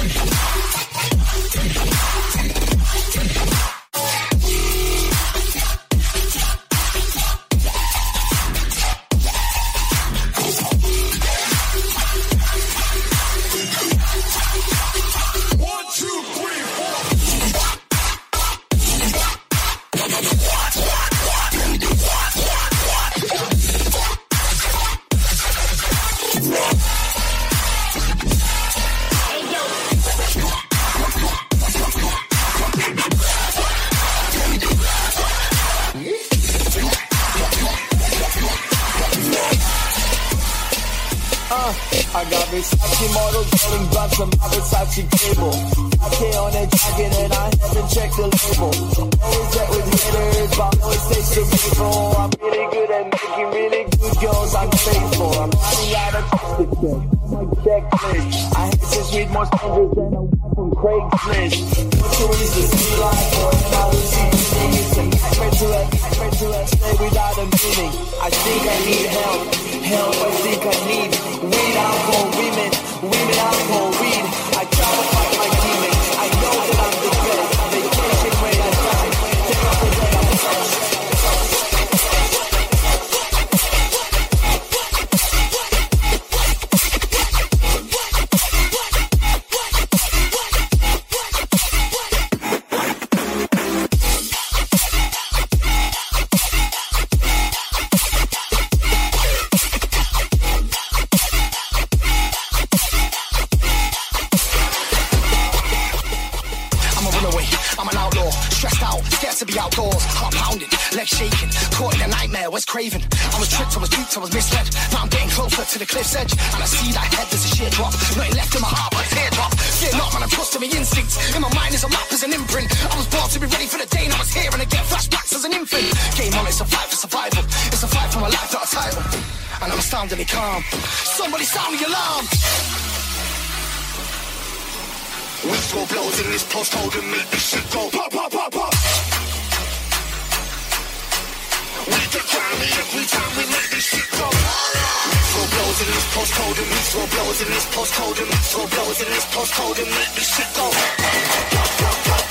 Sensation. Uh, Versace models rolling blunts on my Versace table. I on a jacket and I haven't checked the label. Always get with haters, but always stay cerebral. I'm really good at making really good girls. I'm faithful. I'm running out of check. Checklist. I hate to read more strangers than a wife from Craigslist. What choice to see life or am I losing It's a nightmare to a nightmare to a stay without a meaning. I think I need help. Help I think I need. Alcohol, women, women, alcohol, weed. To be outdoors, heart pounding, legs shaking, caught in a nightmare, Wes craving. I was tricked, I was duped, I was misled. Now I'm getting closer to the cliff's edge, and I see that head, there's a sheer drop. Nothing left in my heart but a teardrop. Fear not, man, I'm trusting my instincts. In my mind is a map, is an imprint. I was born to be ready for the day, and I was here, and I get flashbacks as an infant. Game on, it's a fight for survival. It's a fight for my life, not a title. And I'm astoundingly calm. Somebody sound the alarm. Whistle blows in this postcode and make this shit go pop, pop, pop, pop. Postcode and whistle blows in this postcode and whistle blows in this postcode and make this shit go.